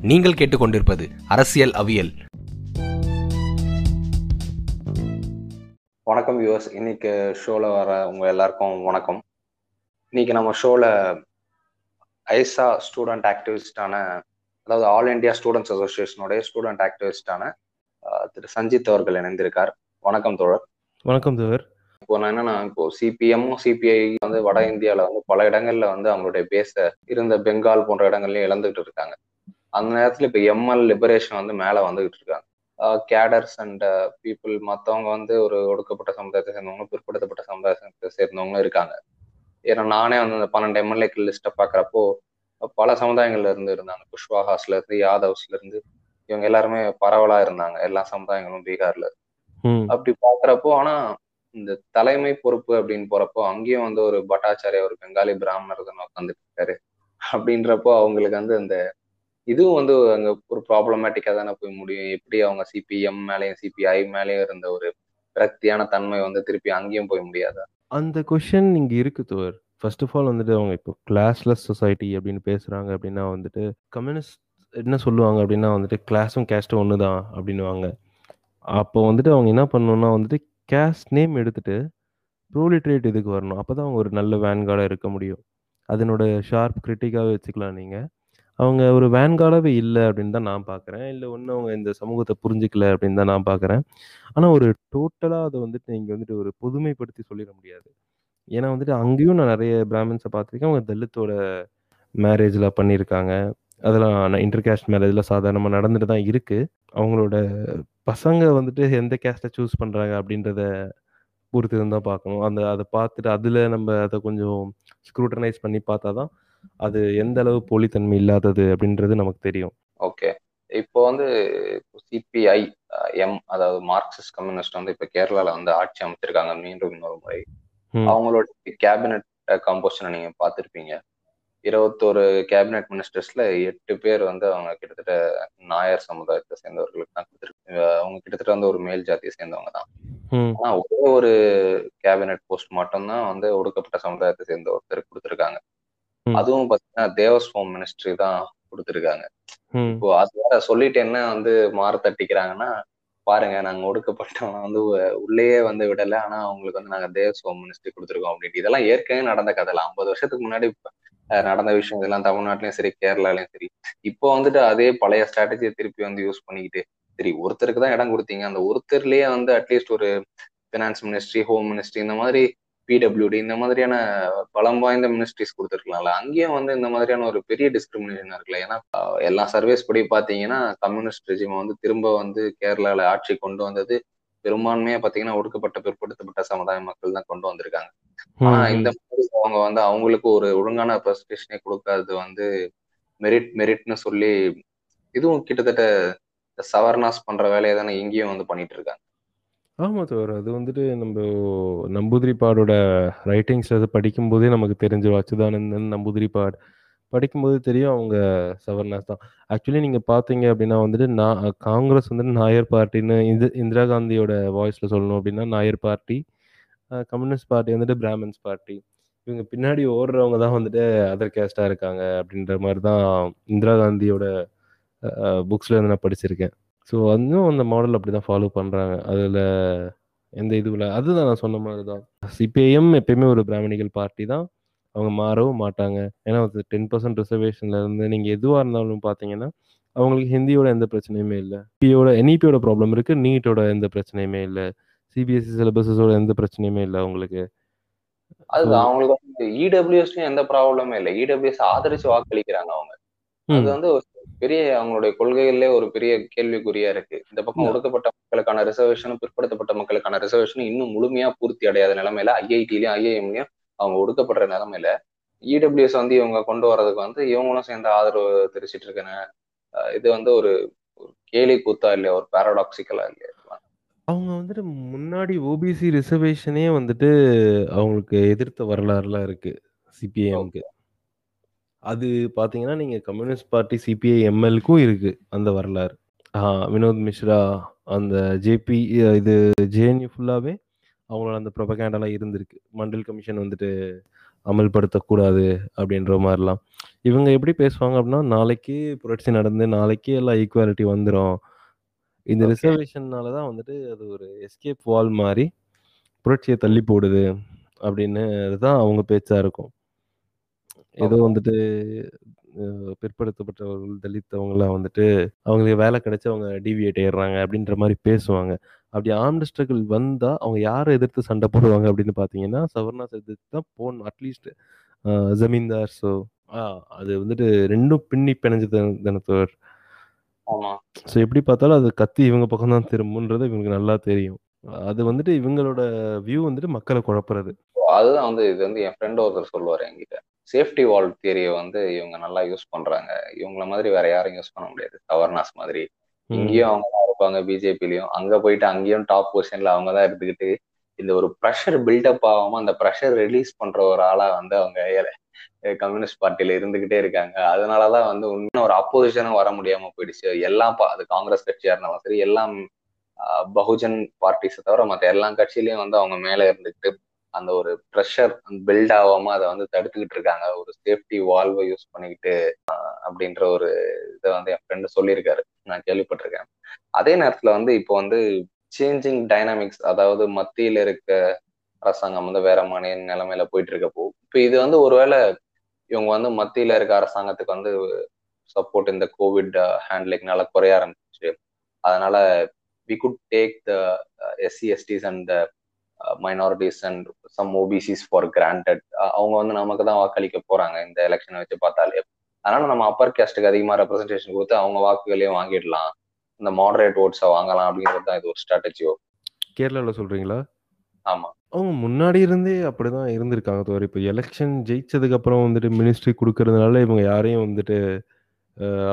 நீங்கள் கேட்டுக்கொண்டிருப்பது அரசியல் அவியல். வணக்கம் வியூவர்ஸ் இன்னைக்கு ஷோல வர உங்க எல்லாருக்கும் வணக்கம். இன்னைக்கு நம்ம ஷோல ஐசா ஸ்டூடெண்ட் ஆக்டிவிஸ்டான அதாவது ஆல் இந்தியா ஸ்டூடெண்ட்ஸ் அசோசியேஷனுடைய ஸ்டூடெண்ட் ஆக்டிவிஸ்டான திரு சஞ்சித் அவர்கள் இணைந்திருக்கார். வணக்கம் தோழர். வணக்கம் தோழர். இப்போ நான் என்னன்னா இப்போ சிபிஎம்மும் சிபிஐ வந்து வட இந்தியால வந்து பல இடங்கள்ல வந்து அவங்களுடைய பேச இருந்த பெங்கால் போன்ற இடங்கள்லயும் இழந்துகிட்டு இருக்காங்க. அந்த நேரத்துல இப்ப எம்எல் லிபரேஷன் வந்து மேல வந்துகிட்டு இருக்காங்க. கேடர்ஸ் அண்ட் பீப்புள் மற்றவங்க வந்து ஒரு ஒடுக்கப்பட்ட சமுதாயத்தை சேர்ந்தவங்க பிற்படுத்தப்பட்ட சமுதாயத்தை சேர்ந்தவங்களும் இருக்காங்க. ஏன்னா நானே வந்து அந்த பன்னெண்டு எம்எல்ஏக்கள் லிஸ்ட்டை பார்க்குறப்போ பல சமுதாயங்கள்ல இருந்து இருந்தாங்க. குஷ்வாஹாஸ்ல இருந்து யாதவ்ஸ்ல இருந்து இவங்க எல்லாருமே பரவலா இருந்தாங்க. எல்லா சமுதாயங்களும் பீகார்ல. அப்படி பாக்குறப்போ ஆனா இந்த தலைமை பொறுப்பு அப்படின்னு போறப்போ அங்கேயும் வந்து ஒரு பட்டாச்சாரிய ஒரு பெங்காலி பிராமணர் தான் உட்காந்துட்டு இருக்காரு. அப்படின்றப்போ அவங்களுக்கு வந்து அந்த இதுவும் வந்து அங்க ஒரு ப்ராப்ளமேட்டிக்கா தானே போய் முடியும். எப்படி அவங்க சிபிஎம் மேலேயும் சிபிஐ மேலேயும் இருந்த ஒரு விரக்தியான தன்மை வந்து திருப்பி அங்கேயும் போய் முடியாதா? அந்த கொஷின் இங்க இருக்கு தோர் ஃபர்ஸ்ட் ஆஃப் ஆல் வந்துட்டு அவங்க இப்போ கிளாஸ்லெஸ் சொசைட்டி அப்படின்னு பேசுறாங்க அப்படின்னா வந்துட்டு கம்யூனிஸ்ட் என்ன சொல்லுவாங்க அப்படின்னா வந்துட்டு கிளாஸும் கேஸ்ட்டும் ஒன்று தான் அப்படின்னுவாங்க. அப்போ வந்துட்டு அவங்க என்ன பண்ணணும்னா வந்துட்டு கேஸ்ட் நேம் எடுத்துட்டு ப்ரோலிட்ரேட் இதுக்கு வரணும். அப்போ தான் அவங்க ஒரு நல்ல வேன்கார்டாக இருக்க முடியும். அதனோட ஷார்ப் கிரிட்டிக்காகவே வச்சுக்கலாம் நீங்கள் அவங்க ஒரு வேன்கார்டாகவே இல்லை அப்படின்னு தான் நான் பார்க்குறேன். இல்லை ஒன்றும் அவங்க இந்த சமூகத்தை புரிஞ்சிக்கல அப்படின்னு தான் நான் பார்க்குறேன். ஆனால் ஒரு டோட்டலாக அதை வந்துட்டு இங்கே வந்துட்டு ஒரு பொதுமைப்படுத்தி சொல்லிட முடியாது. ஏன்னா வந்துட்டு அங்கேயும் நான் நிறைய பிராமின்ஸை பார்த்துருக்கேன். அவங்க தலித்தோட மேரேஜில் பண்ணியிருக்காங்க. அதெல்லாம் இன்டர் கேஸ்ட் மேரேஜில் சாதாரணமாக நடந்துட்டு தான் இருக்குது அவங்களோட பசங்க வந்துட்டு எந்த கேஸ்ட்டை சூஸ் பண்ணுறாங்க அப்படின்றத பொறுத்து தான் பார்க்கணும். அந்த அதை பார்த்துட்டு அதில் நம்ம அதை கொஞ்சம் ஸ்க்ரூட்டனைஸ் பண்ணி பார்த்தா தான் அது எந்த அளவு போலித்தன்மை இல்லாதது அப்படின்றது நமக்கு தெரியும். ஓகே இப்போ வந்து சிபிஐ எம் அதாவது மார்க்சிஸ்ட் கம்யூனிஸ்ட் வந்து இப்போ கேரளால வந்து ஆட்சி அமைச்சிருக்காங்க மீண்டும் இன்னொரு முறை. அவங்களோட கேபினட் கம்போசிஷனை நீங்க பார்த்துருப்பீங்க. இருபத்தோரு கேபினெட் மினிஸ்டர்ஸ்ல எட்டு பேர் வந்து அவங்க கிட்டத்தட்ட நாயர் சமுதாயத்தை சேர்ந்தவர்களுக்கு தான் கொடுத்துருக்கு அவங்க கிட்டத்தட்ட வந்து ஒரு மேல் ஜாதியை சேர்ந்தவங்க தான். ஆனா ஒரே ஒரு கேபினெட் போஸ்ட் மட்டும்தான் வந்து ஒடுக்கப்பட்ட சமுதாயத்தை சேர்ந்த ஒருத்தர் கொடுத்துருக்காங்க. அதுவும் பாத்தீங்கன்னா தேவஸ்வம் மினிஸ்ட்ரி தான் கொடுத்துருக்காங்க. இப்போ அது வேற சொல்லிட்டு என்ன வந்து மாற தட்டிக்கிறாங்கன்னா பாருங்க நாங்க ஒடுக்கப்பட்டவங்க வந்து உள்ளேயே வந்து விடல. ஆனா அவங்களுக்கு வந்து நாங்க தேவஸ்வம் மினிஸ்ட்ரி கொடுத்துருக்கோம் அப்படின்ட்டு. இதெல்லாம் ஏற்கனவே நடந்த கதைல ஐம்பது வருஷத்துக்கு முன்னாடி நடந்த விஷயம் இதெல்லாம் தமிழ்நாட்டிலயும் சரி கேரளாலயும் சரி. இப்போ வந்துட்டு அதே பழைய ஸ்ட்ராட்டஜியை திருப்பி வந்து யூஸ் பண்ணிக்கிட்டு சரி ஒருத்தருக்கு தான் இடம் கொடுத்தீங்க. அந்த ஒருத்தர்லயே வந்து அட்லீஸ்ட் ஒரு பினான்ஸ் மினிஸ்ட்ரி ஹோம் மினிஸ்ட்ரி இந்த மாதிரி பிடபிள்யூடி இந்த மாதிரியான பலம் வாய்ந்த மினிஸ்ட்ரிஸ் கொடுத்துருக்கலாம்ல. அங்கேயும் வந்து இந்த மாதிரியான ஒரு பெரிய டிஸ்கிரிமினேஷன் இருக்குல்ல. ஏன்னா எல்லா சர்வேஸ் படி பாத்தீங்கன்னா கம்யூனிஸ்ட் ரெஜிம் வந்து திரும்ப வந்து கேரளால ஆட்சி கொண்டு வந்தது பெரும்பான்மையா பாத்தீங்கன்னா ஒடுக்கப்பட்ட பிற்படுத்தப்பட்ட சமுதாய மக்கள் தான் கொண்டு வந்திருக்காங்க. ஆனா இந்த மாதிரி அவங்க வந்து அவங்களுக்கு ஒரு ஒழுங்கான ப்ரெசன்டேஷனே கொடுக்காதது வந்து மெரிட் மெரிட்னு சொல்லி இதுவும் கிட்டத்தட்ட சவர்னாஸ் பண்ற வேலையை தானே இங்கேயும் வந்து பண்ணிட்டு இருக்காங்க. ஆமாம் தோர் அது வந்துட்டு நம்ம நம்பூதிரிப்பாடோட ரைட்டிங்ஸ் அது படிக்கும்போதே நமக்கு தெரிஞ்சிடும் அச்சுதானந்தன் படிக்கும் படிக்கும்போது தெரியும் அவங்க சவர்ணாஸ் தான். ஆக்சுவலி நீங்கள் பார்த்தீங்க அப்படின்னா வந்துட்டு நான் காங்கிரஸ் வந்துட்டு நாயர் பார்ட்டின்னு இது இந்திரா காந்தியோட வாய்ஸில் சொல்லணும் அப்படின்னா நாயர் பார்ட்டி கம்யூனிஸ்ட் பார்ட்டி வந்துட்டு பிராமின்ஸ் பார்ட்டி. இவங்க பின்னாடி ஓடுறவங்க தான் வந்துட்டு அதர் கேஸ்டாக இருக்காங்க அப்படின்ற மாதிரி தான் இந்திரா காந்தியோட புக்ஸில் இருந்து நான் படிச்சிருக்கேன். ஸோ அதுவும் அந்த மாடல் அப்படி தான் ஃபாலோ பண்ணுறாங்க அதில் எந்த இதுவில் அதுதான் நான் சொன்ன மாதிரி தான் சிபிஐஎம் எப்பயுமே ஒரு பிராமணிகள் பார்ட்டி தான். அவங்க மாறவும் மாட்டாங்க. ஏன்னா டென் பர்சன்ட் ரிசர்வேஷனில் இருந்து நீங்கள் எதுவாக இருந்தாலும் பார்த்தீங்கன்னா அவங்களுக்கு ஹிந்தியோட எந்த பிரச்சனையுமே இல்லை. பியோட என்இபியோட ப்ராப்ளம் இருக்குது நீட்டோட எந்த பிரச்சனையுமே இல்லை. சிபிஎஸ்சி சிலபஸஸோட எந்த பிரச்சனையுமே இல்லை அவங்களுக்கு. அது அவங்களுக்கு வந்து இடபிள்யூஎஸ்லயும் எந்த ப்ராப்ளமே இல்லை. இடபிள்யூஎஸ் ஆதரிச்சு வாக்களிக்கிறாங்க அவங்க. அது வந்து பெரிய அவங்களுடைய கொள்கைகள்லேயே ஒரு பெரிய கேள்விக்குறியா இருக்கு. இந்த பக்கம் ஒடுக்கப்பட்ட மக்களுக்கான ரிசர்வேஷனும் பிற்படுத்தப்பட்ட மக்களுக்கான ரிசர்வேஷனும் இன்னும் முழுமையா பூர்த்தி அடையாத நிலைமையில ஐஐடிலயும் ஐஐஎம்லயும் அவங்க ஒடுக்கப்படுற நிலைமையில இடபிள்யூஎஸ் வந்து இவங்க கொண்டு வர்றதுக்கு வந்து இவங்களும் சேர்ந்து ஆதரவு தெரிவிச்சிட்டு இருக்கேன் இது வந்து ஒரு கேலி கூத்தா இல்லையா? ஒரு பேரடாக்சிக்கலா இல்லையா? அவங்க வந்துட்டு முன்னாடி ஓபிசி ரிசர்வேஷனே வந்துட்டு அவங்களுக்கு எதிர்த்த வரலாறுலாம் இருக்கு. சிபிஐஎம்க்கு அது பார்த்தீங்கன்னா நீங்கள் கம்யூனிஸ்ட் பார்ட்டி சிபிஐ எம்எல்க்கும் இருக்கு அந்த வரலாறு. வினோத் மிஸ்ரா அந்த ஜேபி இது ஜேஎன்யூ ஃபுல்லாகவே அவங்களோட அந்த ப்ரொபகேண்டாலாம் இருந்திருக்கு. மண்டல் கமிஷன் வந்துட்டு அமல்படுத்தக்கூடாது அப்படின்ற மாதிரிலாம். இவங்க எப்படி பேசுவாங்க அப்படின்னா நாளைக்கு புரட்சி நடந்து நாளைக்கு எல்லாம் ஈக்குவாலிட்டி வந்துடும் இந்த. ரிசர்வேஷன்னால தான் வந்துட்டு அது ஒரு எஸ்கேப் வால் மாதிரி புரட்சியை தள்ளி போடுது அப்படின்னு தான் அவங்க பேச்சா இருக்கும். ஏதோ. வந்துட்டு பிற்படுத்தப்பட்டவர்கள் தலித் அவங்களாம் வந்துட்டு அவங்களுக்கு வேலை கிடைச்சு அவங்க டிவியேட் ஆயிடுறாங்க அப்படின்ற மாதிரி பேசுவாங்க. அப்படி ஆர்ம்டு ஸ்ட்ரகிள் வந்தா அவங்க யாரை எதிர்த்து சண்டை போடுவாங்க அப்படின்னு பார்த்தீங்கன்னா சவர்ணாஸ் எதிர்த்து தான் போடணும் அட்லீஸ்ட் ஜமீன்தார். ஸோ அது வந்துட்டு ரெண்டும் பின்னி பிணைஞ்சு தினத்தவர். ஸோ எப்படி பார்த்தாலும் அது கத்தி இவங்க பக்கம் தான் திரும்புன்றது இவங்களுக்கு நல்லா தெரியும். அது வந்துட்டு இவங்களோட வியூ வந்துட்டு மக்களை குழப்புறது. அதுதான் வந்து இது வந்து என் ஃப்ரெண்ட் ஒருத்தர் சொல்லுவார் என்கிட்ட. சேஃப்டி வால் தியரியை வந்து இவங்க நல்லா யூஸ் பண்றாங்க. இவங்கள மாதிரி வேற யாரும் யூஸ் பண்ண முடியாது. கவர்னஸ் மாதிரி. இங்கேயும் அவங்க தான் இருப்பாங்க பிஜேபிலையும் அங்க போயிட்டு அங்கேயும் டாப் பொசிஷன்ல அவங்க தான் எடுத்துக்கிட்டு இந்த ஒரு ப்ரெஷர் பில்டப் ஆகாம அந்த ப்ரெஷர் ரிலீஸ் பண்ற ஒரு ஆளா வந்து அவங்க கம்யூனிஸ்ட் பார்ட்டியில இருந்துகிட்டே இருக்காங்க. அதனாலதான் வந்து இன்னும் ஒரு அப்போசிஷனும் வர முடியாம போயிடுச்சு. எல்லாம் அது காங்கிரஸ் கட்சியா இருந்தாலும் சரி எல்லாம் பகுஜன் பார்ட்டிஸை தவிர மற்ற எல்லா கட்சியிலயும் வந்து அவங்க மேல இருந்துகிட்டு அந்த ஒரு ப்ரெஷர் பில்ட் ஆகாம அதை வந்து தடுத்துக்கிட்டு இருக்காங்க. ஒரு சேஃப்டி வால்வை யூஸ் பண்ணிக்கிட்டு அப்படின்ற ஒரு இதை வந்து என் ஃப்ரெண்டு சொல்லியிருக்காரு. நான் கேள்விப்பட்டிருக்கேன். அதே நேரத்துல வந்து இப்போ வந்து சேஞ்சிங் டைனாமிக்ஸ் அதாவது மத்தியில் இருக்க அரசாங்கம் வந்து வேற மாநில நிலைமையில போயிட்டு இருக்கப்போ இப்போ இது வந்து ஒருவேளை இவங்க வந்து மத்தியில இருக்க அரசாங்கத்துக்கு வந்து சப்போர்ட் இந்த கோவிட் ஹேண்ட்லிங்னால குறைய ஆரம்பிச்சு அதனால we could take the SC STs and the minorities and some OBCs for granted அவங்க வந்து நமக்கு தான் வாக்களிக்க போறாங்க இந்த எலெக்ஷனை வச்சு பார்த்தாலே. அதனால நம்ம அப்பர் கேஸ்டுக்கு அதிகமா ரெப்ரஸன்டேஷன் கொடுத்து அவங்க வாக்குகளையும் வாங்கிடலாம். இந்த மாடரேட் ஓட்ஸை வாங்கலாம் அப்படிங்கிறது தான் இது ஒரு ஸ்ட்ராட்டஜியோ கேரளாவில் சொல்றீங்களா? ஆமா. அவங்க முன்னாடி இருந்தே அப்படிதான் இருந்திருக்காங்க தவிர இப்போ எலெக்ஷன் ஜெயிச்சதுக்கு அப்புறம் வந்துட்டு மினிஸ்ட்ரி கொடுக்கறதுனால இவங்க யாரையும் வந்துட்டு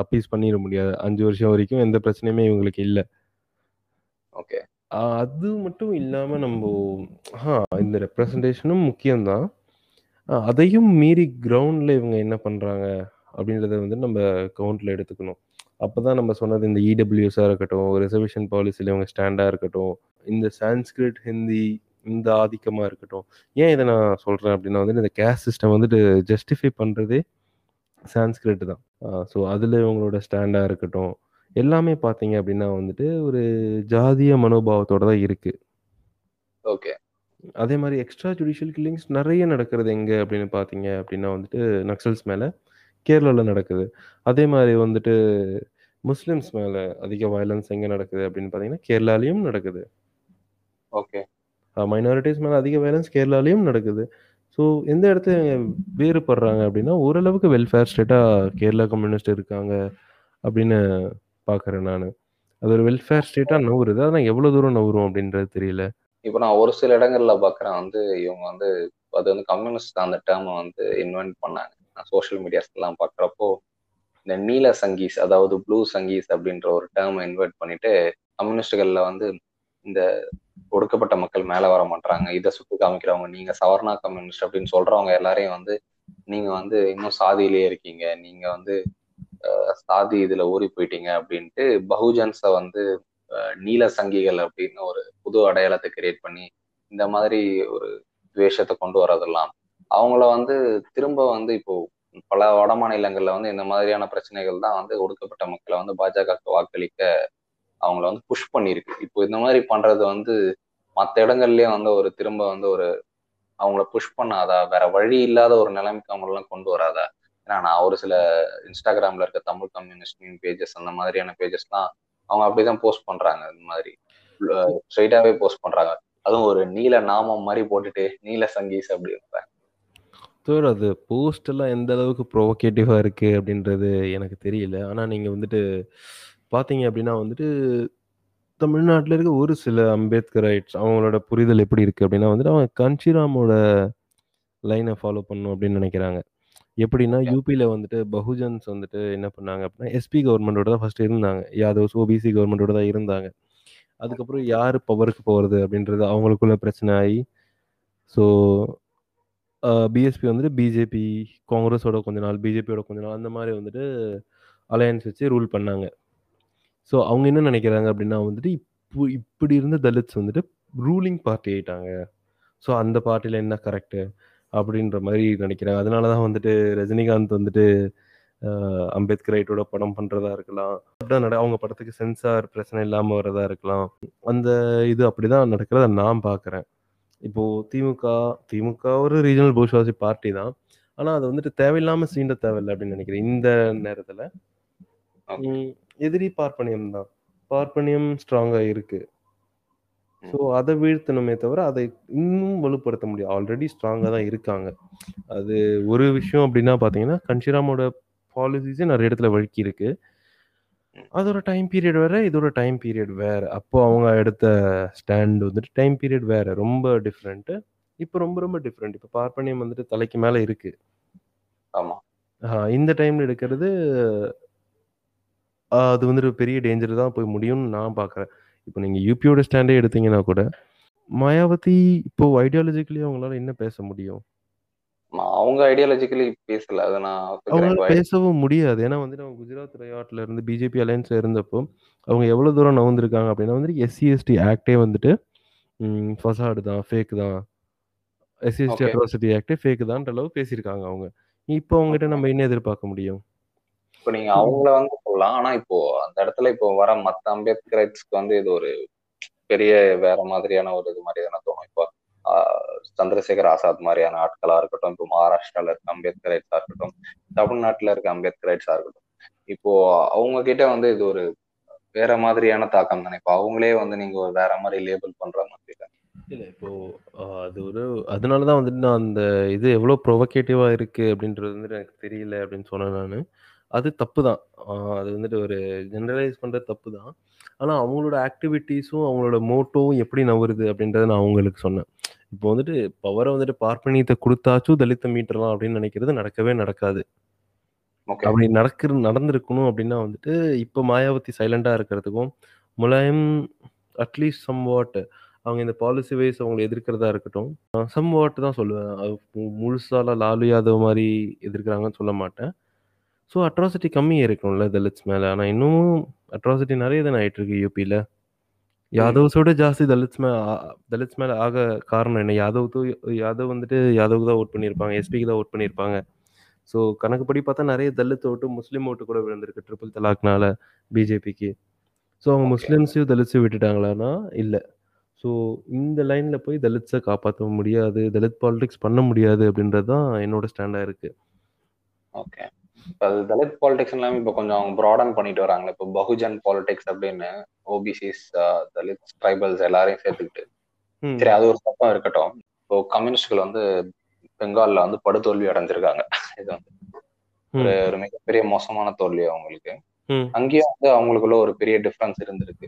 அப்பீஸ் பண்ணிட முடியாது. அஞ்சு வருஷம் வரைக்கும் எந்த பிரச்சனையுமே இவங்களுக்கு இல்லை. ஓகே அது மட்டும் இல்லாம நம்ம ஆ இந்த ரெப்ரசன்டேஷனும் முக்கியம்தான். அதையும் மீறி கிரவுண்ட்ல இவங்க என்ன பண்றாங்க அப்படின்றத வந்து நம்ம கவுண்ட்ல எடுத்துக்கணும். அப்பதான் நம்ம சொன்னது இந்த இடபிள்யூஎஸ்ஸாக இருக்கட்டும் ரிசர்வேஷன் பாலிசியில் இவங்க ஸ்டாண்டாக இருக்கட்டும் இந்த சான்ஸ்கிரிட் ஹிந்தி இந்த ஆதிக்கமாக இருக்கட்டும். ஏன் இதை நான் சொல்கிறேன் அப்படின்னா வந்து இந்த கேஸ்ட் சிஸ்டம் வந்துட்டு ஜஸ்டிஃபை பண்ணுறதே சான்ஸ்கிரிட் தான். ஸோ அதில் இவங்களோட ஸ்டாண்டாக இருக்கட்டும் எல்லாமே பார்த்தீங்க அப்படின்னா வந்துட்டு ஒரு ஜாதிய மனோபாவத்தோட தான் இருக்குது ஓகே. அதே மாதிரி எக்ஸ்ட்ரா ஜுடிஷியல் கில்லிங்ஸ் நிறைய நடக்கிறது எங்கே அப்படின்னு பார்த்தீங்க அப்படின்னா வந்துட்டு நக்சல்ஸ் மேலே கேரளாவில் நடக்குது. அதே மாதிரி வந்துட்டு முஸ்லிம்ஸ் மேலே அதிக வயலன்ஸ் எங்கே நடக்குது அப்படின்னு பார்த்தீங்கன்னா கேரளாலையும் நடக்குது. ஓகே. மைனாரிட்டிஸ் மேலே அதிக வயலன்ஸ் கேரளாலையும் நடக்குது. ஸோ எந்த இடத்துல வேறுபடுறாங்க அப்படின்னா ஓரளவுக்கு வெல்ஃபேர் ஸ்டேட்டாக கேரளா கம்யூனிஸ்ட் இருக்காங்க அப்படின்னு பார்க்குறேன் நான். அது ஒரு வெல்ஃபேர் ஸ்டேட்டாக நவுறுது ஆனால் எவ்வளோ தூரம் நவுறும் அப்படின்றது தெரியல. இப்போ நான் ஒரு சில இடங்கள்ல பார்க்குறேன். வந்து இவங்க வந்து அது வந்து கம்யூனிஸ்ட் அந்த டேர்மை வந்து இன்வென்ட் பண்ணாங்க. நான் சோஷியல் மீடியாஸ்லாம் பார்க்குறப்போ இந்த நீல சங்கீஸ் அதாவது ப்ளூ சங்கீஸ் அப்படின்ற ஒரு டேர்மை இன்வெர்ட் பண்ணிட்டு கம்யூனிஸ்டுகளில் வந்து இந்த ஒடுக்கப்பட்ட மக்கள் மேலே வர மாட்டாங்க இதை சுட்டு காமிக்கிறவங்க நீங்க சவர்ணா கம்யூனிஸ்ட் அப்படின்னு சொல்றவங்க எல்லாரையும் வந்து நீங்க வந்து இன்னும் சாதியிலேயே இருக்கீங்க. நீங்க வந்து சாதி இதுல ஊறி போயிட்டீங்க அப்படின்ட்டு பகுஜன்ஸை வந்து நீல சங்கிகள் அப்படின்னு ஒரு புது அடையாளத்தை கிரியேட் பண்ணி இந்த மாதிரி ஒரு துவேஷத்தை கொண்டு வரதெல்லாம் அவங்கள வந்து திரும்ப வந்து இப்போ பல வட மாநிலங்கள்ல வந்து இந்த மாதிரியான பிரச்சனைகள் தான் வந்து ஒடுக்கப்பட்ட மக்களை வந்து பாஜகவுக்கு வாக்களிக்க அவங்கள வந்து புஷ் பண்ணியிருக்கு. இப்போ இந்த மாதிரி பண்றது வந்து மற்ற இடங்கள்லயும் வந்து ஒரு திரும்ப வந்து ஒரு அவங்கள புஷ் பண்ணாதா வேற வழி இல்லாத ஒரு நிலைமைக்கு அவங்களெல்லாம் கொண்டு வராதா? ஏன்னா நான் ஒரு சில இன்ஸ்டாகிராம்ல இருக்க தமிழ் கம்யூனிஸ்ட் பேஜஸ் அந்த மாதிரியான பேஜஸ்லாம் அவங்க அப்படிதான் போஸ்ட் பண்றாங்க இந்த மாதிரி. ஸ்ட்ரைட்டாவே போஸ்ட் பண்றாங்க. அதுவும் ஒரு நீல நாமம் மாதிரி போட்டுட்டு நீல சங்கீஸ் அப்படின்ற சார் அது போஸ்ட் எல்லாம் எந்த அளவுக்கு ப்ரொவோகேட்டிவாக இருக்குது அப்படின்றது எனக்கு தெரியல. ஆனால் நீங்கள் வந்துட்டு பார்த்தீங்க அப்படின்னா வந்துட்டு தமிழ்நாட்டில் இருக்க ஒரு சில அம்பேத்கரைட்ஸ் அவங்களோட புரிதல் எப்படி இருக்குது அப்படின்னா வந்துட்டு அவங்க கன்ஷிராமோட லைனை ஃபாலோ பண்ணணும் அப்படின்னு நினைக்கிறாங்க. எப்படின்னா யூபியில் வந்துட்டு பகுஜன்ஸ் வந்துட்டு என்ன பண்ணாங்க அப்படின்னா எஸ்பி கவர்மெண்ட்டோட தான் ஃபர்ஸ்ட் இருந்தாங்க. யாதவ்ஸ் ஓபிசி கவர்மெண்ட்டோட தான் இருந்தாங்க. அதுக்கப்புறம் யார் பவருக்கு போகிறது அப்படின்றது அவங்களுக்குள்ள பிரச்சனை ஆகி ஸோ பிஎஸ்பி வந்துட்டு பிஜேபி காங்கிரஸோட கொஞ்ச நாள் பிஜேபியோட கொஞ்ச நாள் அந்த மாதிரி வந்துட்டு அலையன்ஸ் வச்சு ரூல் பண்ணாங்க. ஸோ அவங்க என்ன நினைக்கிறாங்க அப்படின்னா வந்துட்டு இப்போ இப்படி இருந்த தலித்ஸ் வந்துட்டு ரூலிங் பார்ட்டி ஆயிட்டாங்க. ஸோ அந்த பார்ட்டியில் என்ன கரெக்டு அப்படின்ற மாதிரி நினைக்கிறேன். அதனால தான் வந்துட்டு ரஜினிகாந்த் வந்துட்டு அம்பேத்கர் ரைட்டோட படம் பண்ணுறதா இருக்கலாம். அப்படிதான் நட அவங்க படத்துக்கு சென்சார் பிரச்சனை இல்லாமல் வரதா இருக்கலாம். அந்த இது அப்படிதான் நடக்கிறத நான் பார்க்குறேன் இப்போ திமுக திமுக ஒரு ரீஜனல் பூஷ்வாசி பார்ட்டி தான். ஆனால் அது வந்துட்டு தேவையில்லாமல் சீண்ட தேவையில்லை அப்படின்னு நினைக்கிறேன் இந்த நேரத்தில். எதிரி பார்ப்பனியம் தான். பார்ப்பனியம் ஸ்ட்ராங்காக இருக்கு. ம். ஸோ அதை வீழ்த்தணுமே தவிர அதை இன்னும் வலுப்படுத்த முடியும். ஆல்ரெடி ஸ்ட்ராங்காக தான் இருக்காங்க. அது ஒரு விஷயம் அப்படின்னா பார்த்தீங்கன்னா கன்ஷிராமோட பாலிசிஸே நிறைய இடத்துல வழுக்கி இருக்கு. அதோட டைம் பீரியட் வேற இதோட டைம் பீரியட் வேற. அப்போ அவங்க எடுத்த ஸ்டாண்ட் வந்துட்டு டைம் பீரியட் வேற. ரொம்ப டிஃப்ரெண்ட்டு இப்போ ரொம்ப ரொம்ப டிஃப்ரெண்ட் இப்போ பார்ப்பனியம் வந்துட்டு தலைக்கு மேலே இருக்கு. ஆமா. ஆஹ் இந்த டைம்ல எடுக்கிறது அது வந்துட்டு பெரிய டேஞ்சர் தான் போய் முடியும்னு நான் பார்க்குறேன் இப்போ நீங்கள் யூபியோட ஸ்டாண்டே எடுத்தீங்கன்னா கூட மாயாவதி இப்போ ஐடியாலஜிக்கலி அவங்களால என்ன பேச முடியும்? அவங்க ஐடியாலஜிக்கலி பேசல அதை நான் அவங்களால பேசவும் முடியாது. ஏன்னா வந்துட்டு அவங்க குஜராத் ரயாட்ல இருந்து பிஜேபி அலையன்ஸ்ல இருந்தப்போ அவங்க எவ்வளவு தூரம் நவுந்திருக்காங்க அப்படின்னா வந்துட்டு எஸ்சி எஸ்டி ஆக்டே வந்துட்டு ஃபசாடு தான் ஃபேக் தான். SC ST Okay. அட்ராசிட்டி ஆக்டே ஃபேக் தான்ன்ற அளவு பேசியிருக்காங்க அவங்க. இப்போ அவங்ககிட்ட நம்ம என்ன எதிர்பார்க்க முடியும்? இப்போ நீங்க அவங்கள வந்து சொல்லலாம். ஆனா இப்போ அந்த இடத்துல இப்போ வர மத்த அம்பேத்கரைட்ஸ்க்கு வந்து இது ஒரு பெரிய வேற மாதிரியான ஒரு இது மாதிரி தானே தோணும். இப்போ சந்திரசேகர் ஆசாத் மாதிரியான ஆட்களா இருக்கட்டும் இப்போ மகாராஷ்டிரால இருக்க அம்பேத்கரைட்ஸா இருக்கட்டும் தமிழ்நாட்டுல இருக்க அம்பேத்கரைட்ஸா இருக்கட்டும். இப்போ அவங்க கிட்ட வந்து இது ஒரு வேற மாதிரியான தாக்கம் தானே. இப்போ அவங்களே வந்து நீங்க ஒரு வேற மாதிரி லேபிள் பண்ற மாதிரி தானே. இல்லை இப்போ அது ஒரு அதனால தான் வந்துட்டு நான் அந்த இது எவ்வளோ ப்ரொவகேட்டிவா இருக்கு அப்படின்றது வந்து எனக்கு தெரியல அப்படின்னு சொன்னேன் நான். அது தப்பு தான் அது வந்துட்டு ஒரு ஜெனரலைஸ் பண்ணுறது தப்பு தான் ஆனால் அவங்களோட ஆக்டிவிட்டீஸும் அவங்களோட மோட்டோவும் எப்படி நவருது அப்படின்றத நான் அவங்களுக்கு சொன்னேன். இப்போ வந்துட்டு பவரை வந்துட்டு பார்ப்பனியத்தை கொடுத்தாச்சும் தலித்தை மீட்டலாம் அப்படின்னு நினைக்கிறது நடக்கவே நடக்காது. ஓகே. அப்படி நடக்கிற நடந்திருக்கணும் அப்படின்னா வந்துட்டு இப்போ மாயாவதி சைலண்டாக இருக்கிறதுக்கும் முலாயம் அட்லீஸ்ட் சம் வாட் அவங்க இந்த பாலிசி வைஸ் அவங்களை எதிர்க்கிறதா இருக்கட்டும் சம் வாட் தான் சொல்லுவேன். முழுசால லாலு யாதவ் மாதிரி எதிர்க்கிறாங்கன்னு சொல்ல மாட்டேன். ஸோ அட்ராசிட்டி கம்மி இருக்கும்ல தலித்ஸ் மேலே. ஆனால் இன்னும் அட்ராசிட்டி நிறைய தானே ஆயிட்டு இருக்கு யூபியில் யாதவ்ஸோட ஜாஸ்தி தலித்ஸ் மே தலித்ஸ் மேலே ஆக காரணம் என்ன? யாதவ் தூ யாதவ் வந்துட்டு யாதவுக்கு தான் ஓட் பண்ணியிருப்பாங்க எஸ்பிக்கு தான் ஓட் பண்ணியிருப்பாங்க. ஸோ கணக்குப்படி பார்த்தா நிறைய தலித் ஓட்டு முஸ்லீம் ஓட்டு கூட விழுந்திருக்கு ட்ரிபிள் தலாக்னால பிஜேபிக்கு ஸோ அவங்க. முஸ்லீம்ஸையும் தலித்ஸையும் விட்டுட்டாங்களான்னா இல்லை. ஸோ இந்த லைனில் போய் தலித்ஸை காப்பாற்ற முடியாது தலித் பாலிடிக்ஸ் பண்ண முடியாது அப்படின்றது தான் என்னோட ஸ்டாண்டாக இருக்கு. ஓகே அது தலித் பாலிடிக்ஸ் எல்லாமே இப்போ கொஞ்சம் அவங்க ப்ராடன் பண்ணிட்டு வராங்க இப்போ பகுஜன் பாலிடிக்ஸ் அப்படின்னு ஓபிசிஸ் தலித் ட்ரைபல்ஸ் எல்லாரையும் சேர்த்துக்கிட்டு. சரி அது ஒரு பக்கம் இருக்கட்டும். இப்போ கம்யூனிஸ்ட்கள் வந்து பெங்கால்ல வந்து படுதோல்வி அடைஞ்சிருக்காங்க. இது வந்து ஒரு ஒரு மிகப்பெரிய மோசமான தோல்வி அவங்களுக்கு. அங்கேயும் வந்து அவங்களுக்குள்ள ஒரு பெரிய டிஃபரன்ஸ் இருந்திருக்கு.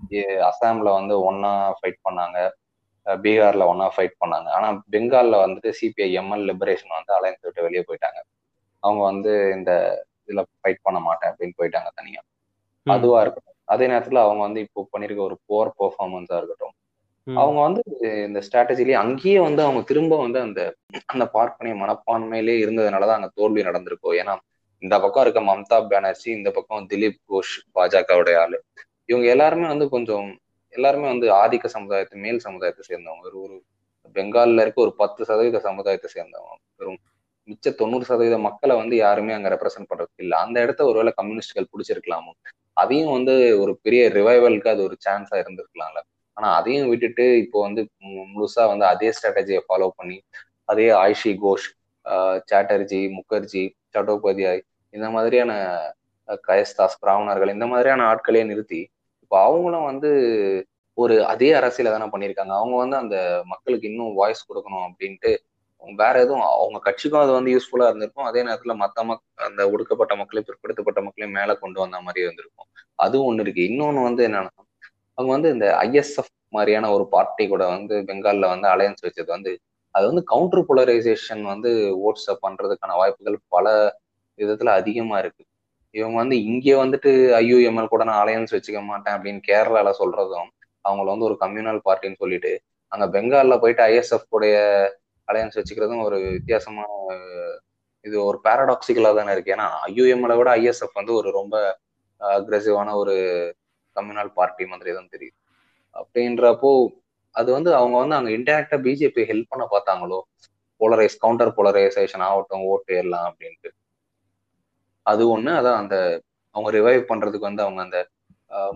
அசாம்ல வந்து ஒன்னா ஃபைட் பண்ணாங்க. பீகார்ல ஒன்னா ஃபைட் பண்ணாங்க. ஆனா பெங்கால்ல வந்துட்டு சிபிஐ எம்எல் லிபரேஷன் வந்து அலைன்ஸ் விட்டு வெளியே போயிட்டாங்க. அவங்க வந்து இந்த இதுல ஃபைட் பண்ண மாட்டேன் அப்படின்னு போயிட்டாங்க தனியா. அதுவா இருக்கட்டும். அதே நேரத்துல அவங்க வந்து இப்போ பண்ணிருக்க ஒரு போர் பெர்ஃபார்மன்ஸா இருக்கட்டும். அவங்க வந்து இந்த ஸ்ட்ராட்டஜிலேயே அங்கேயே வந்து அவங்க திரும்ப வந்து அந்த அந்த பார்ப்பனிய மனப்பான்மையிலே இருந்ததுனாலதான் அங்க தோல்வி நடந்திருக்கும் ஏன்னா இந்த பக்கம் இருக்க மம்தா பானர்ஜி இந்த பக்கம் திலீப் கோஷ் பாஜகவுடைய ஆளு. இவங்க எல்லாருமே வந்து கொஞ்சம் எல்லாருமே வந்து ஆதிக்க சமுதாயத்தை மேல் சமுதாயத்தை சேர்ந்தவங்க. ஒரு ஒரு பெங்கால்ல இருக்க ஒரு பத்து சதவீத சமுதாயத்தை சேர்ந்தவங்க. வெறும் மிச்ச தொண்ணூறு சதவீத மக்களை வந்து யாருமே அங்க ரெப்ரசென்ட் பண்றதுக்கு இல்ல. அந்த இடத்த ஒருவேளை கம்யூனிஸ்ட்கள் பிடிச்சிருக்கலாமோ? அதையும் வந்து ஒரு பெரிய ரிவைவலுக்கு அது ஒரு சான்ஸா இருந்திருக்கலாம்ல. ஆனா அதையும் விட்டுட்டு இப்போ வந்து முழுசா வந்து அதே ஸ்ட்ராட்டஜியை ஃபாலோ பண்ணி அதே ஆயிஷி கோஷ் சாட்டர்ஜி முகர்ஜி சட்டோபாத்யாய் இந்த மாதிரியான கயஸ்தாஸ் பிராமணர்கள் இந்த மாதிரியான ஆட்களே நிறுத்தி இப்போ அவங்களும் வந்து ஒரு அதே அரசியல தானே பண்ணியிருக்காங்க. அவங்க வந்து அந்த மக்களுக்கு இன்னும் வாய்ஸ் கொடுக்கணும் அப்படின்ட்டு வேற எதுவும் அவங்க கட்சிக்கும் அது வந்து யூஸ்ஃபுல்லா இருந்திருக்கும். அதே நேரத்துல மத்த மக் அந்த ஒடுக்கப்பட்ட மக்களையும் பிற்படுத்தப்பட்ட மக்களையும் மேல கொண்டு வந்த மாதிரி இருந்திருக்கும். அதுவும் ஒண்ணு இருக்கு. இன்னொன்னு வந்து என்னன்னா அவங்க வந்து இந்த ஐஎஸ்எஃப் மாதிரியான ஒரு பார்ட்டி கூட வந்து பெங்கால்ல வந்து அலையன்ஸ் வச்சது வந்து அது வந்து கவுண்டர் போலரைசேஷன் வந்து ஓட்ஸ் பண்றதுக்கான வாய்ப்புகள் பல விதத்துல அதிகமா இருக்கு. இவங்க வந்து இங்கே வந்துட்டு ஐயூஎம்எல் கூட நான் அலையன்ஸ் வச்சுக்க மாட்டேன் அப்படின்னு கேரளால சொல்றதும் அவங்கள வந்து ஒரு கம்யூனல் பார்ட்டின்னு சொல்லிட்டு அங்க பெங்கால்ல போயிட்டு ஐஎஸ்எஃப் உடைய அலையன்ஸ் வச்சுக்கிறதும் ஒரு வித்தியாசமான இது ஒரு பேரடாக்சிக்கலா தானே இருக்கு. ஏன்னா ஐயூஎம்ல விட ஐஎஸ்எஃப் வந்து ஒரு ரொம்ப அக்ரெசிவான ஒரு கம்யூனல் பார்ட்டி மாதிரி தான் தெரியுது. அப்படின்றப்போ அது வந்து அவங்க வந்து அங்க இன்டெரக்டா பிஜேபி ஹெல்ப் பண்ண பார்த்தாங்களோ போலரைஸ் கவுண்டர் போலரைசேஷன் ஆகட்டும் ஓட்டு எல்லாம் அப்படின்ட்டு. அது ஒண்ணு அதான் அந்த அவங்க ரிவைவ் பண்றதுக்கு வந்து அவங்க அந்த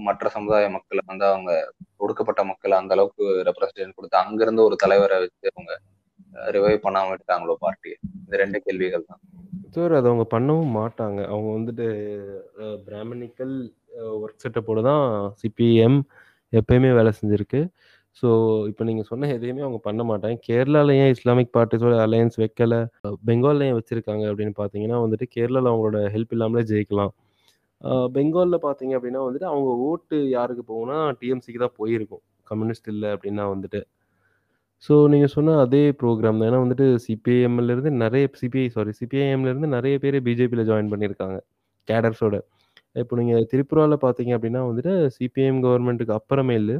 மற்ற சமுதாய மக்களை வந்து அவங்க ஒடுக்கப்பட்ட மக்களை அந்த அளவுக்கு ரெப்ரசன்டேஷன் கொடுத்து அங்கிருந்து ஒரு தலைவரை வச்சு அவங்க ரிவைவ் பண்ணாம விட்டாங்களோ பார்ட்டியை இந்த ரெண்டு கேள்விகள் தான். சார் அது அவங்க பண்ணவும் மாட்டாங்க. அவங்க வந்துட்டு பிராமணிக்கல் ஒர்க் செட்டப்போடு தான் சிபிஎம் எப்பயுமே வேலை செஞ்சுருக்கு. ஸோ இப்போ நீங்கள் சொன்ன எதையுமே அவங்க பண்ண மாட்டாங்க. கேரளாவில் ஏன் இஸ்லாமிக் பார்ட்டிஸோட அலையன்ஸ் வைக்கலை? பெங்காலில் ஏன் வச்சுருக்காங்க அப்படின்னு பார்த்தீங்கன்னா வந்துட்டு கேரளாவில் அவங்களோட ஹெல்ப் இல்லாமலே ஜெயிக்கலாம். பெங்காலில் பார்த்தீங்க அப்படின்னா வந்துட்டு அவங்க ஓட்டு யாருக்கு போகும்னா டிஎம்சிக்கு தான் போயிருக்கும். கம்யூனிஸ்ட் இல்லை அப்படின்னா வந்துட்டு. ஸோ நீங்கள் சொன்ன அதே ப்ரோக்ராம் தான். ஏன்னா வந்துட்டு சிபிஐஎம்ல இருந்து நிறைய சிபிஐ சாரி சிபிஐஎம்ல இருந்து நிறைய பேர் பிஜேபியில் ஜாயின் பண்ணியிருக்காங்க கேடர்ஸோட இப்போ நீங்கள் திரிபுராவில் பார்த்தீங்க அப்படின்னா வந்துட்டு சிபிஎம் கவர்மெண்ட்டுக்கு அப்புறமேலு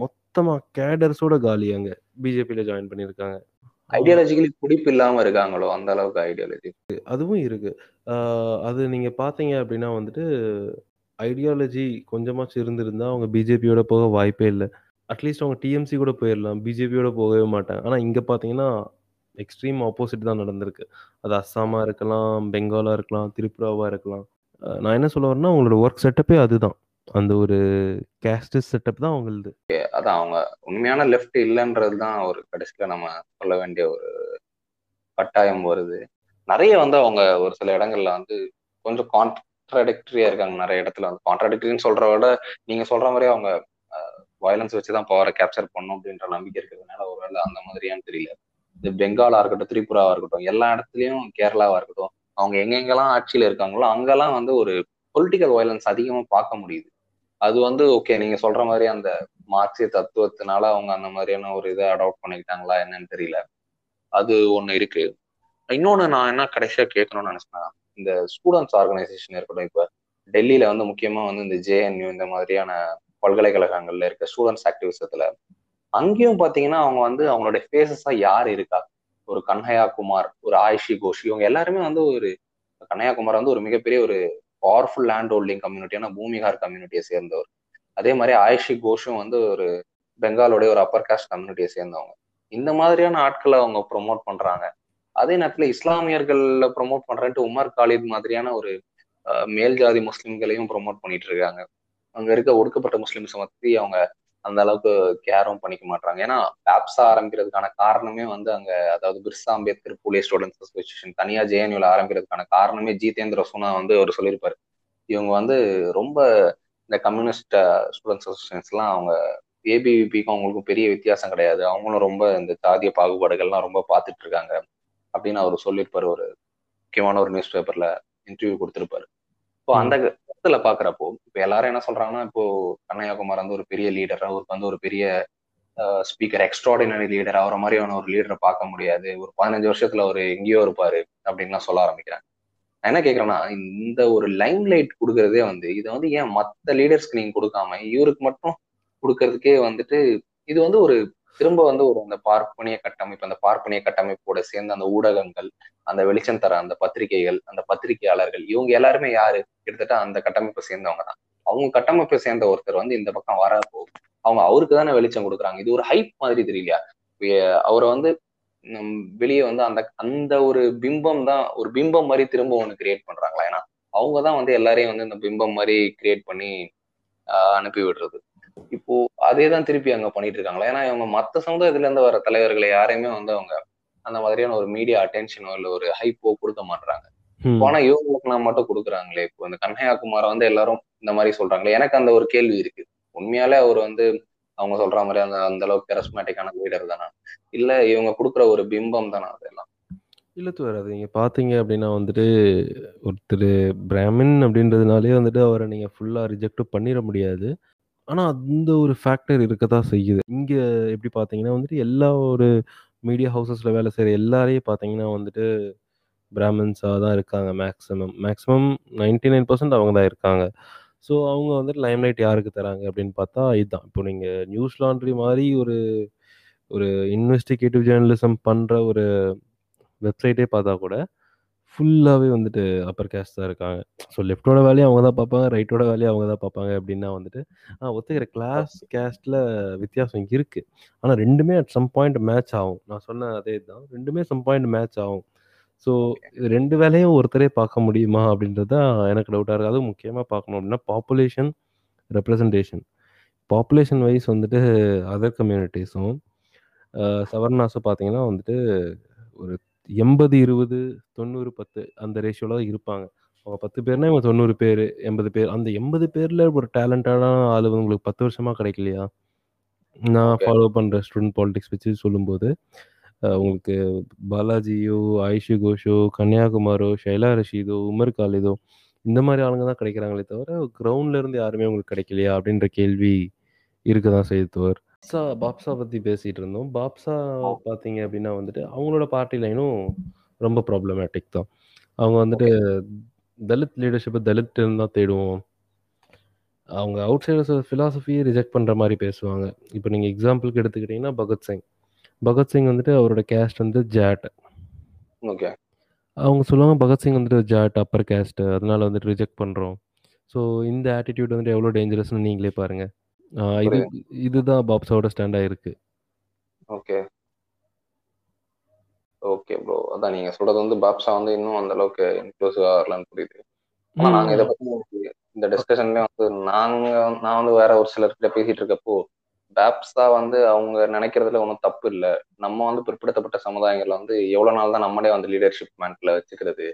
மொத்தமாக கேடர்ஸோட காலி அங்கே பிஜேபியில் ஜாயின் பண்ணியிருக்காங்க. ஐடியாலஜிக்கலி பிடிப்பு இல்லாம இருக்காங்களோ அந்த அளவுக்கு ஐடியாலஜி அதுவும் இருக்கு. அது நீங்க பாத்தீங்க அப்படின்னா வந்துட்டு ஐடியாலஜி கொஞ்சமாச்சும் இருந்திருந்தா அவங்க பிஜேபியோட போக வாய்ப்பே இல்லை. அட்லீஸ்ட் அவங்க டிஎம்சி கூட போயிடலாம் பிஜேபியோட போகவே மாட்டாங்க ஆனால் இங்கே பாத்தீங்கன்னா எக்ஸ்ட்ரீம் ஆப்போசிட் தான் நடந்திருக்கு. அது அஸ்ஸாமா இருக்கலாம் பெங்காலா இருக்கலாம் திரிபுராவாக இருக்கலாம். நான் என்ன சொல்ல வரேன்னா அவங்களோட ஒர்க் செட்டப்பே அதுதான். அந்த ஒரு கேஸ்ட் செட்டப் தான் அவங்களது. அதான் அவங்க உண்மையான லெஃப்ட் இல்லைன்றது தான் ஒரு கடைசியில் நம்ம சொல்ல வேண்டிய ஒரு கட்டாயம் வருது. நிறைய வந்து அவங்க ஒரு சில இடங்கள்ல வந்து கொஞ்சம் கான்ட்ராடிக்டரியா இருக்காங்க. நிறைய இடத்துல வந்து கான்ட்ராடிக்டரின்னு சொல்ற விட நீங்க சொல்ற மாதிரி அவங்க வயலன்ஸ் வச்சு தான் பவரை கேப்சர் பண்ணும் அப்படின்ற நம்பிக்கை இருக்கிறதுனால ஒருவேளை அந்த மாதிரியான்னு தெரியல. இது பெங்காலா இருக்கட்டும் திரிபுராவா இருக்கட்டும் எல்லா இடத்துலயும் கேரளாவா இருக்கட்டும் அவங்க எங்கெங்கெல்லாம் ஆட்சியில இருக்காங்களோ அங்கெல்லாம் வந்து ஒரு பொலிட்டிக்கல் வயலன்ஸ் அதிகமா பார்க்க முடியுது. அது வந்து ஓகே நீங்க சொல்ற மாதிரி அந்த மார்க்சிய தத்துவத்தினால அவங்க அந்த மாதிரியான ஒரு இதை அடாப்ட் பண்ணிக்கிட்டாங்களா என்னன்னு தெரியல. அது ஒண்ணு இருக்கு. இன்னொன்னு நான் என்ன கடைசியா கேட்கணும்னு நினைச்சேன் இந்த ஸ்டூடெண்ட்ஸ் ஆர்கனைசேஷன் இருக்கட்டும் இப்ப டெல்லியில வந்து முக்கியமா வந்து இந்த ஜேஎன்யூ இந்த மாதிரியான பல்கலைக்கழகங்கள்ல இருக்க ஸ்டூடெண்ட்ஸ் ஆக்டிவிசத்துல அங்கேயும் பாத்தீங்கன்னா அவங்க வந்து அவங்களுடைய ஃபேஸஸா யார் இருக்கா? ஒரு கன்ஹயா குமார் ஒரு ஆயிஷி கோஷ் இவங்க எல்லாருமே வந்து ஒரு கன்ஹயாகுமார் வந்து ஒரு மிகப்பெரிய ஒரு பவர்ஃபுல் லேண்ட் ஹோல்டிங் கம்யூனிட்டியான பூமிகார் கம்யூனிட்டியை சேர்ந்தவர். அதே மாதிரி ஆயிஷி கோஷும் வந்து ஒரு பெங்காலோடைய ஒரு அப்பர் காஸ்ட் கம்யூனிட்டியை சேர்ந்தவங்க. இந்த மாதிரியான ஆட்களை அவங்க ப்ரொமோட் பண்றாங்க. அதே நேரத்துல இஸ்லாமியர்கள்ல ப்ரொமோட் பண்றேன்ட்டு உமர் காலித் மாதிரியான ஒரு மேல் ஜாதி முஸ்லிம்களையும் ப்ரொமோட் பண்ணிட்டு இருக்காங்க. அங்க இருக்க ஒடுக்கப்பட்ட முஸ்லிம்ஸை பத்தி அவங்க அந்த அளவுக்கு கேரும் பண்ணிக்க மாட்டாங்க ஏன்னா பேப்ஸா ஆரம்பிக்கிறதுக்கான காரணமே வந்து அங்க அதாவது பிர்சா அம்பேத்கர் புலே ஸ்டூடெண்ட்ஸ் அசோசியேஷன் தனியா ஜேஎன்யூல ஆரம்பிக்கிறதுக்கான காரணமே ஜிதேந்திர சுனா வந்து அவர் சொல்லியிருப்பாரு. இவங்க வந்து ரொம்ப இந்த கம்யூனிஸ்ட் ஸ்டூடெண்ட்ஸ் அசோசியேஷன்ஸ்லாம் அவங்க ஏபிவிபிக்கும் அவங்களுக்கும் பெரிய வித்தியாசம் கிடையாது. அவங்களும் ரொம்ப இந்த சாதிய பாகுபாடுகள்லாம் ரொம்ப பார்த்துட்டு இருக்காங்க அப்படின்னு அவர் சொல்லியிருப்பாரு. ஒரு முக்கியமான ஒரு நியூஸ் பேப்பர்ல இன்டர்வியூ கொடுத்திருப்பாரு. இப்போ அந்த இடத்துல பாக்குறப்போ இப்ப எல்லாரும் என்ன சொல்றாங்கன்னா இப்போ கண்ணையாகுமார் வந்து ஒரு பெரிய லீடர் அவருக்கு வந்து ஒரு பெரிய ஸ்பீக்கர் எக்ஸ்ட்ராடினரி லீடர் அவரை மாதிரியான ஒரு லீடரை பார்க்க முடியாது. ஒரு பதினஞ்சு வருஷத்துல அவர் எங்கேயோ இருப்பாரு அப்படின்லாம் சொல்ல ஆரம்பிக்கிறாங்க. நான் என்ன கேக்குறேன்னா இந்த ஒரு லைம் லைட் கொடுக்கறதே வந்து இதை வந்து ஏன் மத்த லீடர்ஸ்க்கு நீங்க கொடுக்காம இவருக்கு மட்டும் கொடுக்கறதுக்கே வந்துட்டு இது வந்து ஒரு திரும்ப வந்து ஒரு அந்த பார்ப்பனிய கட்டமைப்பு அந்த பார்ப்பனிய கட்டமைப்போட சேர்ந்து அந்த ஊடகங்கள் அந்த வெளிச்சம் தர அந்த பத்திரிகைகள் அந்த பத்திரிகையாளர்கள் இவங்க எல்லாருமே யாரு? கிட்டத்தட்ட அந்த கட்டமைப்பை சேர்ந்தவங்க தான் அவங்க கட்டமைப்பை சேர்ந்த ஒருத்தர் வந்து இந்த பக்கம் வரப்போ அவங்க அவருக்கு தானே வெளிச்சம் கொடுக்குறாங்க. இது ஒரு ஹைப் மாதிரி தெரியலையா? அவரை வந்து வெளியே வந்து அந்த அந்த ஒரு பிம்பம் தான் ஒரு பிம்பம் மாதிரி திரும்ப ஒன்று கிரியேட் பண்றாங்களா? ஏன்னா அவங்க தான் வந்து எல்லாரையும் வந்து இந்த பிம்பம் மாதிரி கிரியேட் பண்ணி அனுப்பி விடுறது. இப்போ அதே தான் திருப்பி அங்க பண்ணிட்டு இருக்காங்களா ஏன்னா இவங்க மத்த சமுதாயத்துல இருந்து வர தலைவர்களை யாரையுமே வந்து அவங்க அந்த மாதிரியான ஒரு மீடியா அட்டென்ஷனோ இல்ல ஒரு ஹைப்போ கொடுக்க மாட்டாங்க ஆனா இவங்களுக்கு நான் மட்டும் கொடுக்குறாங்களே? இப்போ இந்த கன்ஹையாகுமார வந்து எல்லாரும் இந்த மாதிரி சொல்றாங்களே? எனக்கு அந்த ஒரு கேள்வி இருக்கு. உண்மையாலே அவர் வந்து அவங்க சொல்ற மாதிரி அந்த அந்த அளவுக்கு கெரஸ்மேட்டிக்கான லீடர் தானே? இல்ல இவங்க கொடுக்குற ஒரு பிம்பம் தானே அதெல்லாம்? இல்லை துவர் அது நீங்கள் பார்த்தீங்க அப்படின்னா வந்துட்டு ஒருத்தர் பிராமின் அப்படின்றதுனாலே வந்துட்டு அவரை நீங்கள் ஃபுல்லாக ரிஜெக்டும் பண்ணிட முடியாது. ஆனால் அந்த ஒரு ஃபேக்டர் இருக்க தான் செய்யுது. இங்கே எப்படி பார்த்தீங்கன்னா வந்துட்டு எல்லா ஒரு மீடியா ஹவுசஸில் வேலை செய்கிற எல்லாரையும் பார்த்தீங்கன்னா வந்துட்டு பிராமின்ஸாக தான் இருக்காங்க maximum maximum ninety nine percent அவங்க தான் இருக்காங்க. ஸோ அவங்க வந்துட்டு லைம்லைட் யாருக்கு தராங்க அப்படின்னு பார்த்தா இதுதான். இப்போ நீங்கள் நியூஸ் லாண்ட்ரி மாதிரி ஒரு ஒரு இன்வெஸ்டிகேட்டிவ் ஜேர்னலிசம் பண்ணுற ஒரு வெப்சைட்டே பார்த்தா கூட ஃபுல்லாவே வந்துட்டு அப்பர் கேஸ்ட் தான் இருக்காங்க. ஸோ லெஃப்ட்டோட வேலைய அவங்க தான் பார்ப்பாங்க. ரைட்டோட வேலைய அவங்க தான் பார்ப்பாங்க அப்டின்னா வந்துட்டு, ஆ ஒத்துக்கிறேன். கிளாஸ், கேஸ்ட்ல வித்தியாசம் இருக்கு. ஆனா 2மே அட் சம் பாயிண்ட் மேட்ச் ஆகும். நான் சொன்ன அதே தான். 2மே சம் பாயிண்ட் மேட்ச் ஆகும். ஸோ. இது 2 வேலையும் ஒருத்தரே பார்க்க முடியுமா? அப்டின்றது தான் எனக்கு டவுட்டா இருக்கு. அதுவும் முக்கியமா பார்க்கணும் அப்டின்னா, பாப்புலேஷன், ரெப்ரசன்டேஷன். பாப்புலேஷன் வைஸ் வந்துட்டு அதர் கம்யூனிட்டீஸும், சவர்ணாஸும் பார்த்தீங்கன்னா வந்துட்டு ஒரு 80, 20, 90, 10 அந்த ரேஷியோல தான் இருப்பாங்க. அவங்க 10 பேர்னா இவங்க 90 பேரு, 80 பேர். அந்த 80 பேர்ல ஒரு டேலண்டடான ஆளு உங்களுக்கு 10 வருஷமா கிடைக்கலையா? நான். ஃபாலோ பண்ற ஸ்டூடண்ட் பாலிடிக்ஸ் வச்சு சொல்லும்போது, உங்களுக்கு பாலாஜியோ, ஆயிஷு கோஷோ, கன்னியாகுமாரோ, ஷைலா ரஷீதோ, உமர் காலிதோ இந்த மாரி ஆளுங்க தான் கிடைக்கிறாங்களே தவிர, கிரவுண்ட்ல இருந்து யாருமே உங்களுக்கு கிடைக்கலையா? அப்டின்ற கேள்வி இருக்க தான் தோழர். பாப்ஸா பாப்ஸா பத்தி பேசிட்டு இருந்தோம். பாப்ஸா ஆ. பார்த்தீங்க அப்டின்னா வந்துட்டு, அவங்களோட பார்ட்டி லைனும் ரொம்ப ப்ராப்ளமேட்டிக் தான். அவங்க வந்துட்டு. தலித் லீடர்ஷிப்ப இருந்து தான் தேடுவோம். அவங்க அவுட் சைடர்ஸ் ஃபிலாசபியே ரிஜெக்ட் பண்ற மாரி பேசுவாங்க. இப்ப நீங்க எக்ஸாம்பிள்க்கு எடுத்துக்கிட்டீங்கன்னா, பகத்சிங். பகத்சிங் வந்துட்டு அவரோட கேஸ்ட் வந்து ஜாட். ஓகே. அவங்க சொல்லுவாங்க பகத்சிங் வந்துட்டு ஜாட், அப்பர் கேஸ்ட் அதனால வந்துட்டு ரிஜெக்ட் பண்றோம். ஸோ இந்த ஆட்டிட்யூட் வந்துட்டு எவ்வளோ டேஞ்சரஸ்ன்னு நீங்களே பாருங்க. இது. இதுதான் பாப்ஸாவோட ஸ்டாண்டா இருக்கு. ஓகே. Okay bro. அதான் நீங்க சொல்றது வந்து பாப்ஸா வந்து இன்னும் அந்த அளவுக்கு இன்க்ளூசிவா வரலன்னு புரியுது. ஆனா நாங்க இத. பத்தி இந்த டிஸ்கஷன்லயும் வந்து நாங்க நான் வந்து வேற ஒரு சிலர்கிட்ட பேசிட்டு இருக்கப்போ, பாப்ஸா வந்து அவங்க நினைக்கிறதுல ஒண்ணும் தப்பு இல்ல. நம்ம வந்து பிற்படுத்தப்பட்ட சமுதாயங்கள்ல வந்து எவ்வளவு நாள் தான் நம்மளே வந்து லீடர்ஷிப் மேன்ட்ல வச்சுக்கிறது.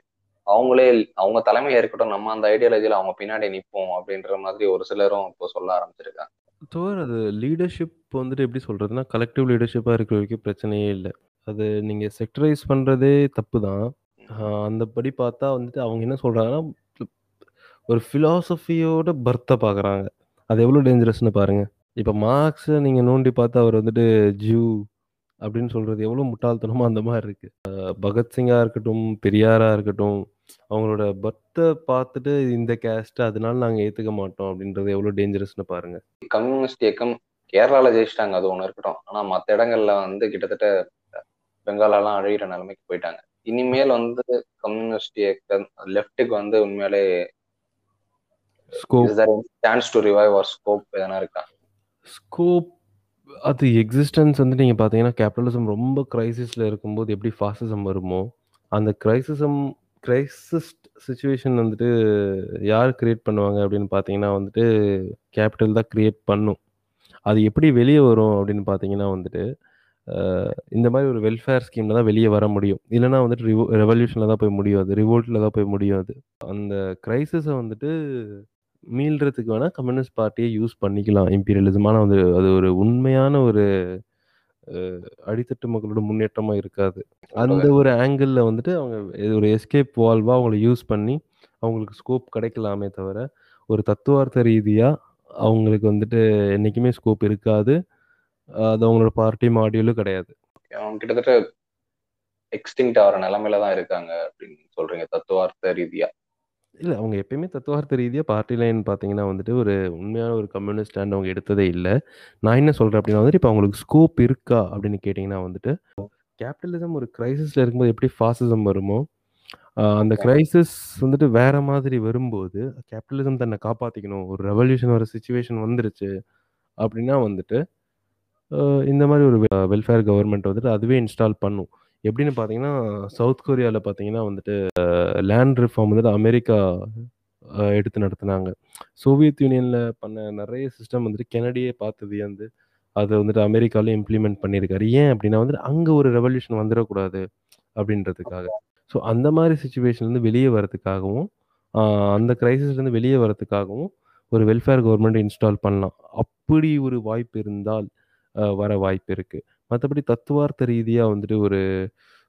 அவங்களே அவங்க தலைமையா இருக்கட்டும். நம்ம அந்த ஐடியாலஜில அவங்க பின்னாடி நிப்போம் அப்படின்ற மாதிரி ஒரு சிலரும் இப்போ சொல்ல ஆரம்பிச்சிருக்காங்க. தோழர் அது லீடர்ஷிப் வந்துட்டு எப்படி சொல்றதுன்னா, கலெக்டிவ் லீடர்ஷிப்பா இருக்கிற வரைக்கும் பிரச்சனையே இல்ல. அது நீங்க செக்டரைஸ் பண்றதே தப்பு தான். அ ம். அந்தபடி பார்த்தா வந்துட்டு அவங்க என்ன சொல்றாங்கன்னா, ஒரு ஃபிலாசபியோட பர்த்த பார்க்குறாங்க. அது எவ்வளோ டேஞ்சரஸ்ன்னு பாருங்க. இப்ப மார்க்ஸ நீங்க நோண்டி பார்த்தா அவர் வந்துட்டு ஜூ அப்படின்னு சொல்றது எவ்வளோ முட்டாள்தனமா அந்த மாரி இருக்கு. அ பகத்சிங்கா இருக்கட்டும், பெரியாரா இருக்கட்டும், அவங்களோட பர்த்த பார்த்துட்டு இந்த கேஸ்ட் அதனால நாங்க ஏத்துக்க மாட்டோம் அப்படின்றது எவ்வளோ டேஞ்சரஸ்ன்னு பாருங்க. கம்யூனிஸ்ட் இயக்கம் கேரளால ஜெயிச்சிட்டாங்க அது ஒண்ணு இருக்கட்டும். ஆனா மத்த இடங்கள்ல வந்து கிட்டத்தட்ட பெங்காலலாம் அழியிற நிலைமைக்கு போயிட்டாங்க. இனிமேல் வந்து கம்யூனிஸ்ட் இயக்கம் லெஃப்ட்க்கு வந்து உண்மையாலே chance to revive or scope எதனா இருக்கா? ஸ்கோப் அது எக்ஸிஸ்டன்ஸ் வந்து நீங்க பார்த்தீங்கன்னா, கேபிட்டலிசம் ரொம்ப கிரைசிஸ்ல இருக்கும்போது எப்படி ஃபாசிசம் வருமோ, அந்த கிரைசிசம் கிரைசிஸ்ட் சுச்சுவேஷன் வந்துட்டு யார் கிரியேட் பண்ணுவாங்க அப்படின்னு பார்த்தீங்கன்னா வந்துட்டு, கேபிட்டல் தான் கிரியேட் பண்ணும். அது எப்படி வெளியே வரும் அப்படின்னு பார்த்தீங்கன்னா வந்துட்டு, இந்த மாதிரி ஒரு வெல்ஃபேர் ஸ்கீமில் தான் வெளியே வர முடியும். இல்லைன்னா வந்துட்டு ரிவோ ரெவல்யூஷனில் தான் போய் முடியும் அது. தான் போய் முடியும் அது. அந்த க்ரைசிஸை வந்துட்டு மீள்றதுக்கு வேணால் கம்யூனிஸ்ட் பார்ட்டியை யூஸ் பண்ணிக்கலாம் இம்பீரியலிசமான வந்து அது அது ஒரு உண்மையான ஒரு அடித்தட்டு மக்களோட முன்னேற்றமா இருக்காது. அந்த. ஒரு ஆங்கிள்ல வந்துட்டு அவங்க ஒரு எஸ்கேப் வால்வா அவங்கள யூஸ் பண்ணி, அவங்களுக்கு ஸ்கோப் கிடைக்கலாமே தவிர, ஒரு தத்துவார்த்த ரீதியா அவங்களுக்கு வந்துட்டு என்னைக்குமே ஸ்கோப் இருக்காது. அது அவங்களோட பார்ட்டி மாடியூலும் கிடையாது. அவங்க கிட்டத்தட்ட எக்ஸ்டிங்க்ட் ஆகுற நிலைமையில தான் இருக்காங்க அப்படின்னு சொல்றீங்க தத்துவார்த்த ரீதியா. இல்ல அவங்க எப்பயுமே தத்துவார்த்த ரீதியா பார்ட்டி லைன் பார்த்தீங்கன்னா வந்துட்டு, ஒரு உண்மையான ஒரு கம்யூனிஸ்ட் ஸ்டாண்ட் அவங்க எடுத்ததே இல்ல. நான் என்ன சொல்றேன் அப்படின்னா வந்துட்டு, இப்ப அவங்களுக்கு ஸ்கோப் இருக்கா அப்படின்னு கேட்டீங்கன்னா வந்துட்டு, கேபிட்டலிசம் ஒரு கிரைசிஸ்ல இருக்கும்போது எப்படி ஃபாசிசம் வருமோ, அ அந்த. கிரைசிஸ் வந்துட்டு வேற மாதிரி வரும்போது, கேபிட்டலிசம் தன்னை காப்பாத்திக்கணும். ஒரு ரெவல்யூஷன் வர சிச்சுவேஷன் வந்துருச்சு அப்படின்னா வந்துட்டு, அ இந்த மாரி ஒரு வெ வெல்ஃபேர் கவர்ன்மெண்ட் வந்துட்டு அதுவே இன்ஸ்டால் பண்ணும். எப்படின்னு பார்த்தீங்கன்னா, சவுத் கொரியாவில் பார்த்தீங்கன்னா வந்துட்டு, லேண்ட் ரிஃபார்ம் வந்துட்டு அமெரிக்கா எடுத்து நடத்தினாங்க சோவியத் யூனியனில் பண்ண நிறைய சிஸ்டம் வந்துட்டு கெனடியே பார்த்து வியந்து, அதை வந்துட்டு அமெரிக்காலயும் இம்ப்ளிமெண்ட் பண்ணியிருக்காரு. ஏன் அப்படின்னா வந்துட்டு, அங்கே ஒரு ரெவல்யூஷன் வந்துடக்கூடாது அப்படின்றதுக்காக. ஸோ அந்த மாதிரி சுச்சுவேஷன்லேருந்து வெளியே வரதுக்காகவும், அந்த கிரைசிஸ்லேருந்து வெளியே வரதுக்காகவும், ஒரு வெல்ஃபேர் கவர்மெண்ட் இன்ஸ்டால் பண்ணலாம். அப்படி ஒரு வாய்ப்பு இருந்தால், வர வாய்ப்பு இருக்குது மத்தபடி தத்துவார்த்த ரீதியா வந்துட்டு ஒரு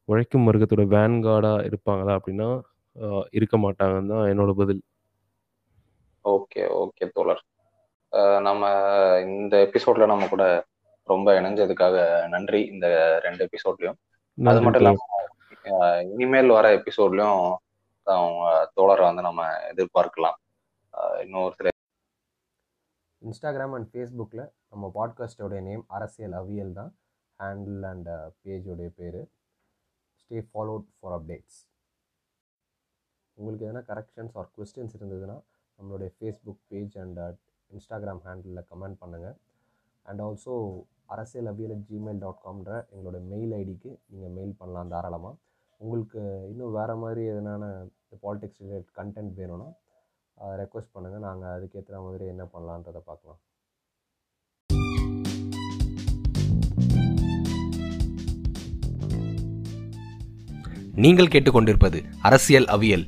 உழைக்கும் வர்க்கத்தோட வேன்கார்டா இருப்பாங்களா அப்படின்னா, அ இருக்க மாட்டாங்கன்னு தான் என்னோட பதில். ஓகே, ஓகே தோழர். அ நம்ம இந்த எபிசோட்ல நம்ம கூட ரொம்ப இணைஞ்சதுக்காக நன்றி. இந்த 2 எபிசோட்லயும். அது நன்றி மட்டும் தோழர். இல்லாம அ இனிமேல் வர எபிசோட்லயும் அவங்க தோழர வந்து நம்ம எதிர்பார்க்கலாம். அ இன்னும் ஒரு சில இன்ஸ்டாகிராம் அண்ட் ஃபேஸ்புக்கில் நம்ம பாட்காஸ்டோடைய நேம் அரசியல் அவியல் தான் ஹேண்டில் அண்ட் பேஜோடைய பேர். ஸ்டே ஃபாலோட் ஃபார் அப்டேட்ஸ் உங்களுக்கு எதனா கரெக்ஷன்ஸ் ஆர் கொஸ்டின்ஸ் இருந்ததுன்னா நம்மளுடைய ஃபேஸ்புக் பேஜ் அண்ட் இன்ஸ்டாகிராம் ஹேண்டிலில் கமெண்ட் பண்ணுங்கள் and also Arasiyal Aviyal Gmail dot காம்ன்ற எங்களோட மெயில் ஐடிக்கு நீங்கள் மெயில் பண்ணலாம் தாராளமாக உங்களுக்கு இன்னும் வேறு மாதிரி எதனான பாலிடிக்ஸ் ரிலேட் கண்டென்ட் வேணும்னா ரெக்வஸ்ட் பண்ணுங்கள் நாங்கள் அதுக்கேற்ற மாதிரி என்ன பண்ணலான்றதை பார்க்கலாம். நீங்கள் கேட்டுக்கொண்டிருப்பது அரசியல் அவியல்.